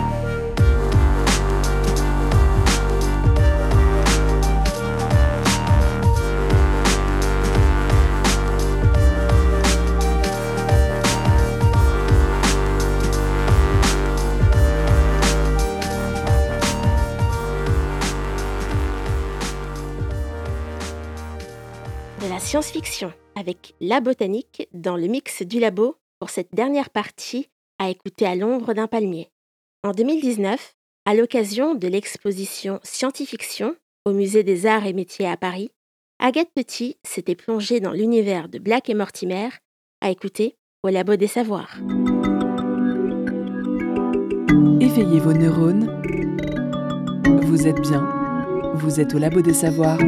Science-fiction avec La Botanique dans le mix du labo pour cette dernière partie à écouter à l'ombre d'un palmier. En 2019, à l'occasion de l'exposition Scientifiction au Musée des Arts et Métiers à Paris, Agathe Petit s'était plongée dans l'univers de Black et Mortimer à écouter au Labo des Savoirs. Éveillez vos neurones. Vous êtes bien. Vous êtes au Labo des Savoirs.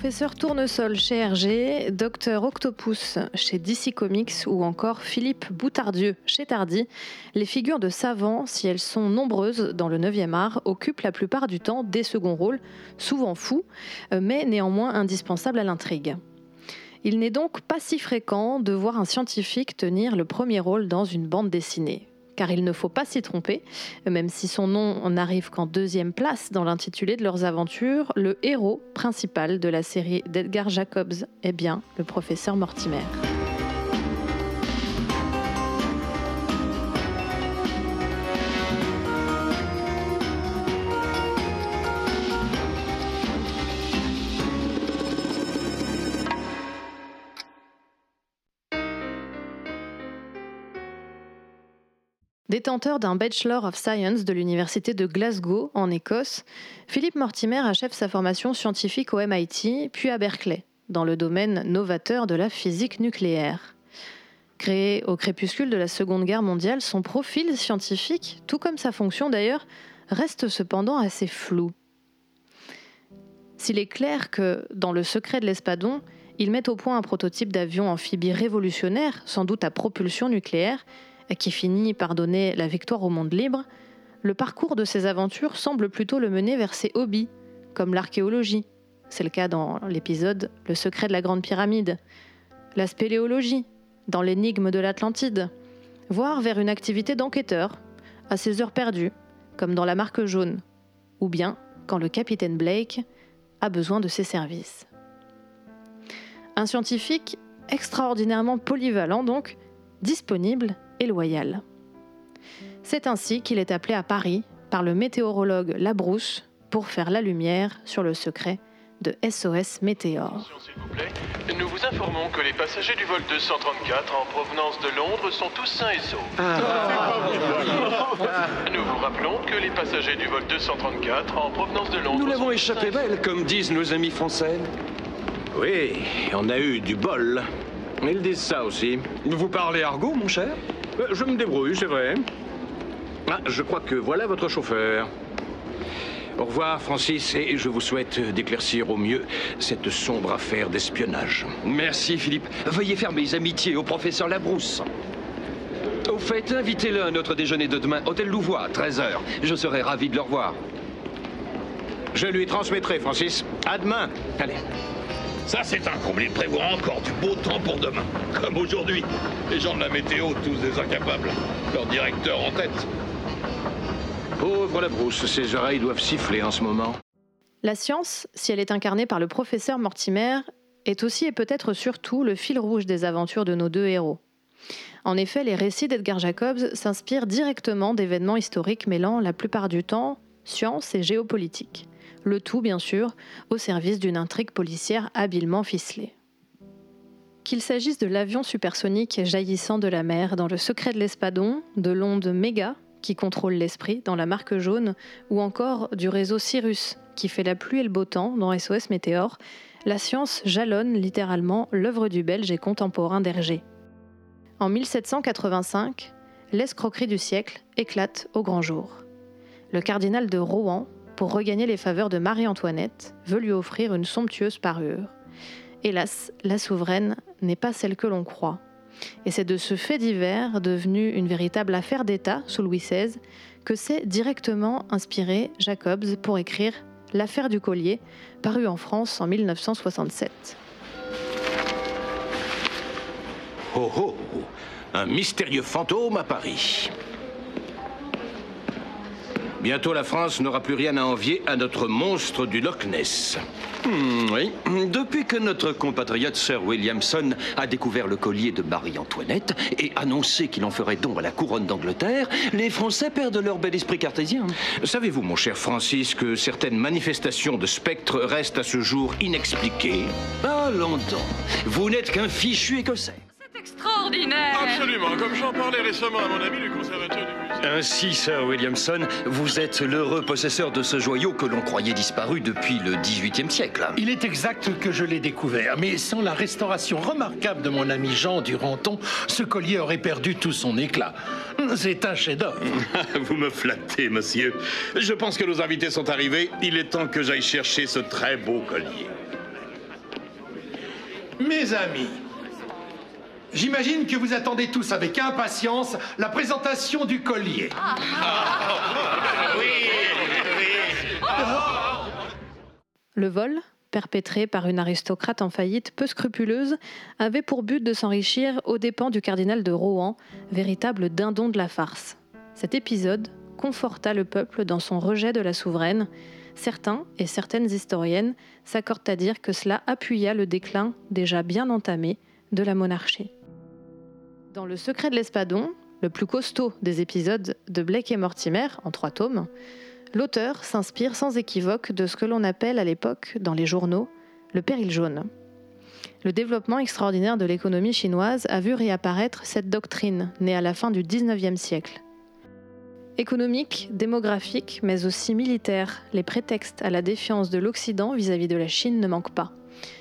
Professeur Tournesol chez RG, Docteur Octopus chez DC Comics ou encore Philippe Boutardieu chez Tardy, les figures de savants, si elles sont nombreuses dans le 9e art, occupent la plupart du temps des seconds rôles, souvent fous, euh, mais néanmoins indispensables à l'intrigue. Il n'est donc pas si fréquent de voir un scientifique tenir le premier rôle dans une bande dessinée car il ne faut pas s'y tromper, même si son nom n'arrive qu'en deuxième place dans l'intitulé de leurs aventures, le héros principal de la série d'Edgar Jacobs est bien le professeur Mortimer. Détenteur d'un Bachelor of Science de l'Université de Glasgow, en Écosse, Philippe Mortimer achève sa formation scientifique au MIT, puis à Berkeley, dans le domaine novateur de la physique nucléaire. Créé au crépuscule de la Seconde Guerre mondiale, son profil scientifique, tout comme sa fonction d'ailleurs, reste cependant assez flou. S'il est clair que, dans le secret de l'espadon, il met au point un prototype d'avion amphibie révolutionnaire, sans doute à propulsion nucléaire, qui finit par donner la victoire au monde libre, le parcours de ses aventures semble plutôt le mener vers ses hobbies, comme l'archéologie. C'est le cas dans l'épisode Le secret de la Grande Pyramide. La spéléologie, dans l'énigme de l'Atlantide. Voire vers une activité d'enquêteur, à ses heures perdues, comme dans La Marque jaune. Ou bien quand le capitaine Blake a besoin de ses services. Un scientifique extraordinairement polyvalent donc, disponible et loyal. C'est ainsi qu'il est appelé à Paris par le météorologue Labrousse pour faire la lumière sur le secret de SOS Météor. S'il vous plaît, nous vous informons que les passagers du vol 234 en provenance de Londres sont tous sains et saufs. Nous vous rappelons que les passagers du vol 234 en provenance de Londres Nous l'avons échappé belle, comme disent nos amis français. Oui, on a eu du bol. Ils disent ça aussi. Vous parlez argot, mon cher? Euh, Je me débrouille, c'est vrai. Ah, je crois que voilà votre chauffeur. Au revoir, Francis, et je vous souhaite d'éclaircir au mieux cette sombre affaire d'espionnage. Merci, Philippe. Veuillez faire mes amitiés au professeur Labrousse. Au fait, invitez-le à notre déjeuner de demain, Hôtel Louvois, 13h. Je serai ravi de le revoir. Je lui transmettrai, Francis. À demain. Allez. Ça, c'est un comble. Il prévoit encore du beau temps pour demain. Comme aujourd'hui. Les gens de la météo, tous des incapables. Leur directeur en tête. Pauvre la brousse, ses oreilles doivent siffler en ce moment. La science, si elle est incarnée par le professeur Mortimer, est aussi et peut-être surtout le fil rouge des aventures de nos deux héros. En effet, les récits d'Edgar Jacobs s'inspirent directement d'événements historiques mêlant la plupart du temps science et géopolitique. Le tout, bien sûr, au service d'une intrigue policière habilement ficelée. Qu'il s'agisse de l'avion supersonique jaillissant de la mer dans Le secret de l'Espadon, de l'onde méga qui contrôle l'esprit dans La marque jaune, ou encore du réseau Cyrus qui fait la pluie et le beau temps dans SOS Météor, la science jalonne littéralement l'œuvre du Belge et contemporain d'Hergé. En 1785, l'escroquerie du siècle éclate au grand jour. Le cardinal de Rouen, pour regagner les faveurs de Marie-Antoinette, veut lui offrir une somptueuse parure. Hélas, la souveraine n'est pas celle que l'on croit. Et c'est de ce fait divers, devenu une véritable affaire d'État sous Louis XVI, que s'est directement inspiré Jacobs pour écrire L'affaire du collier, paru en France en 1967. Oh oh Un mystérieux fantôme à Paris. Bientôt la France n'aura plus rien à envier à notre monstre du Loch Ness. Hmm, oui. Depuis que notre compatriote Sir Williamson a découvert le collier de Marie-Antoinette et annoncé qu'il en ferait don à la couronne d'Angleterre, les Français perdent leur bel esprit cartésien. Savez-vous, mon cher Francis, que certaines manifestations de spectres restent à ce jour inexpliquées? Ah, longtemps. Vous n'êtes qu'un fichu écossais. Extraordinaire Absolument, comme j'en parlais récemment à mon ami du conservateur du musée. Ainsi, Sir Williamson, vous êtes l'heureux possesseur de ce joyau que l'on croyait disparu depuis le XVIIIe siècle. Il est exact que je l'ai découvert, mais sans la restauration remarquable de mon ami Jean Duranton, ce collier aurait perdu tout son éclat. C'est un chef-d'œuvre. Vous me flattez, monsieur. Je pense que nos invités sont arrivés. Il est temps que j'aille chercher ce très beau collier. Mes amis, j'imagine que vous attendez tous avec impatience la présentation du collier. Le vol, perpétré par une aristocrate en faillite peu scrupuleuse, avait pour but de s'enrichir aux dépens du cardinal de Rohan, véritable dindon de la farce. Cet épisode conforta le peuple dans son rejet de la souveraine. Certains et certaines historiennes s'accordent à dire que cela appuya le déclin déjà bien entamé de la monarchie. Dans Le secret de l'Espadon, le plus costaud des épisodes de Blake et Mortimer, en trois tomes, l'auteur s'inspire sans équivoque de ce que l'on appelle à l'époque, dans les journaux, le péril jaune. Le développement extraordinaire de l'économie chinoise a vu réapparaître cette doctrine née à la fin du XIXe siècle. Économique, démographique, mais aussi militaire, les prétextes à la défiance de l'Occident vis-à-vis de la Chine ne manquent pas.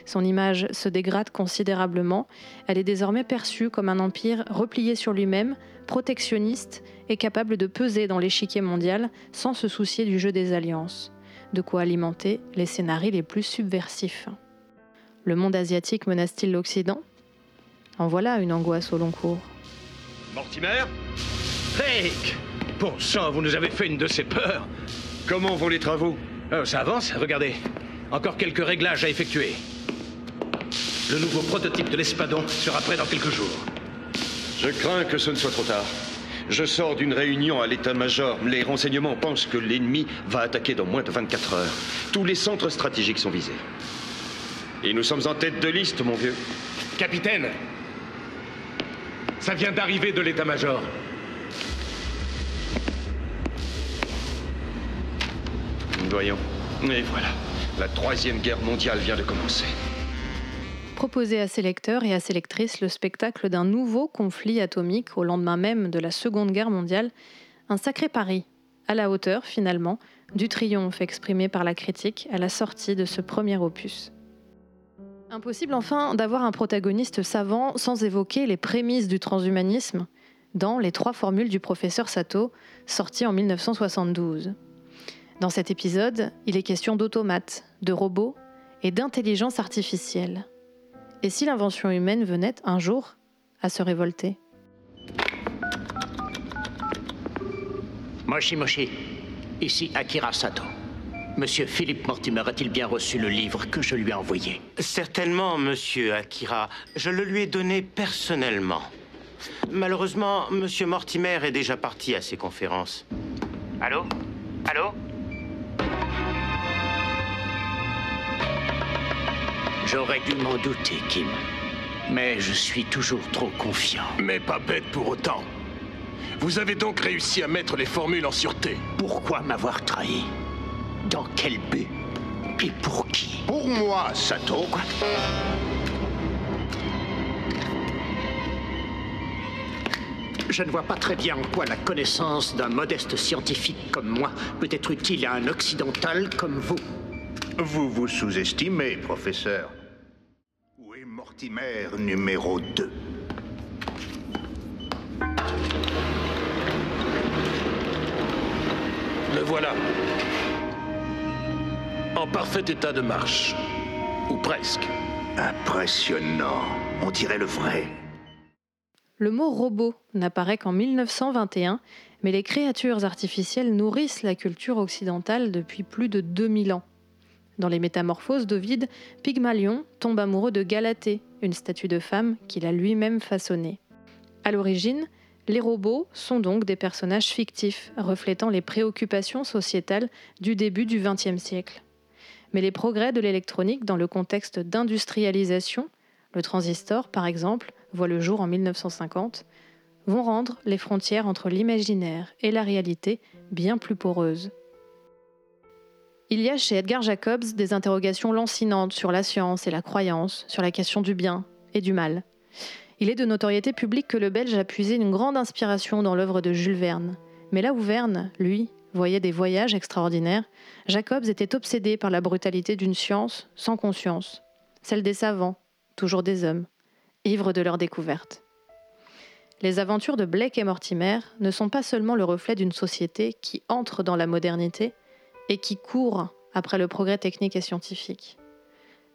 Son image se dégrade considérablement, elle est désormais perçue comme un empire replié sur lui-même, protectionniste et capable de peser dans l'échiquier mondial sans se soucier du jeu des alliances, de quoi alimenter les scénarios les plus subversifs. Le monde asiatique menace-t-il l'Occident? En voilà une angoisse au long cours. Mortimer? Blake Bon sang, vous nous avez fait une de ces peurs. Comment vont les travaux? Euh, Ça avance, regardez. Encore quelques réglages à effectuer. Le nouveau prototype de l'Espadon sera prêt dans quelques jours. Je crains que ce ne soit trop tard. Je sors d'une réunion à l'état-major. Les renseignements pensent que l'ennemi va attaquer dans moins de 24 heures. Tous les centres stratégiques sont visés. Et nous sommes en tête de liste, mon vieux. Capitaine Ça vient d'arriver de l'état-major. Voyons. Et voilà. La troisième guerre mondiale vient de commencer. Proposer à ses lecteurs et à ses lectrices le spectacle d'un nouveau conflit atomique au lendemain même de la Seconde Guerre mondiale, un sacré pari, à la hauteur finalement du triomphe exprimé par la critique à la sortie de ce premier opus. Impossible enfin d'avoir un protagoniste savant sans évoquer les prémices du transhumanisme dans Les trois formules du professeur Sato, sorti en 1972. Dans cet épisode, il est question d'automates, de robots et d'intelligence artificielle. Et si l'invention humaine venait un jour à se révolter? Moshi Moshi, ici Akira Sato. Monsieur Philippe Mortimer a-t-il bien reçu le livre que je lui ai envoyé? Certainement, monsieur Akira. Je le lui ai donné personnellement. Malheureusement, monsieur Mortimer est déjà parti à ses conférences. Allô? Allô? J'aurais dû m'en douter, Kim. Mais je suis toujours trop confiant. Mais pas bête pour autant. Vous avez donc réussi à mettre les formules en sûreté. Pourquoi m'avoir trahi? Dans quel but? Et pour qui? Pour moi, Sato. Je ne vois pas très bien en quoi la connaissance d'un modeste scientifique comme moi peut être utile à un occidental comme vous. Vous vous sous-estimez, professeur. Mortimer numéro 2 Le voilà. En parfait état de marche. Ou presque. Impressionnant. On dirait le vrai. Le mot robot n'apparaît qu'en 1921, mais les créatures artificielles nourrissent la culture occidentale depuis plus de 2000 ans. Dans les Métamorphoses d'Ovide, Pygmalion tombe amoureux de Galatée, une statue de femme qu'il a lui-même façonnée. À l'origine, les robots sont donc des personnages fictifs, reflétant les préoccupations sociétales du début du XXe siècle. Mais les progrès de l'électronique dans le contexte d'industrialisation, le transistor par exemple, voit le jour en 1950, vont rendre les frontières entre l'imaginaire et la réalité bien plus poreuses. Il y a chez Edgar Jacobs des interrogations lancinantes sur la science et la croyance, sur la question du bien et du mal. Il est de notoriété publique que le Belge a puisé une grande inspiration dans l'œuvre de Jules Verne. Mais là où Verne, lui, voyait des voyages extraordinaires, Jacobs était obsédé par la brutalité d'une science sans conscience, celle des savants, toujours des hommes, ivres de leur découverte. Les aventures de Blake et Mortimer ne sont pas seulement le reflet d'une société qui entre dans la modernité, et qui court après le progrès technique et scientifique.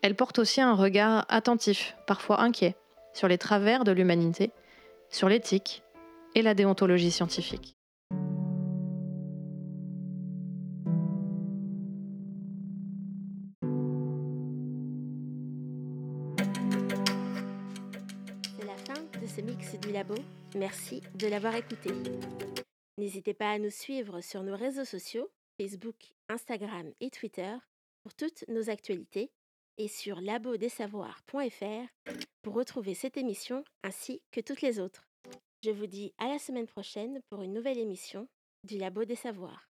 Elle porte aussi un regard attentif, parfois inquiet, sur les travers de l'humanité, sur l'éthique et la déontologie scientifique. C'est la fin de ce mix du labo. Merci de l'avoir écouté. N'hésitez pas à nous suivre sur nos réseaux sociaux Facebook, Instagram et Twitter pour toutes nos actualités et sur labodesavoirs.fr pour retrouver cette émission ainsi que toutes les autres. Je vous dis à la semaine prochaine pour une nouvelle émission du Labo des Savoirs.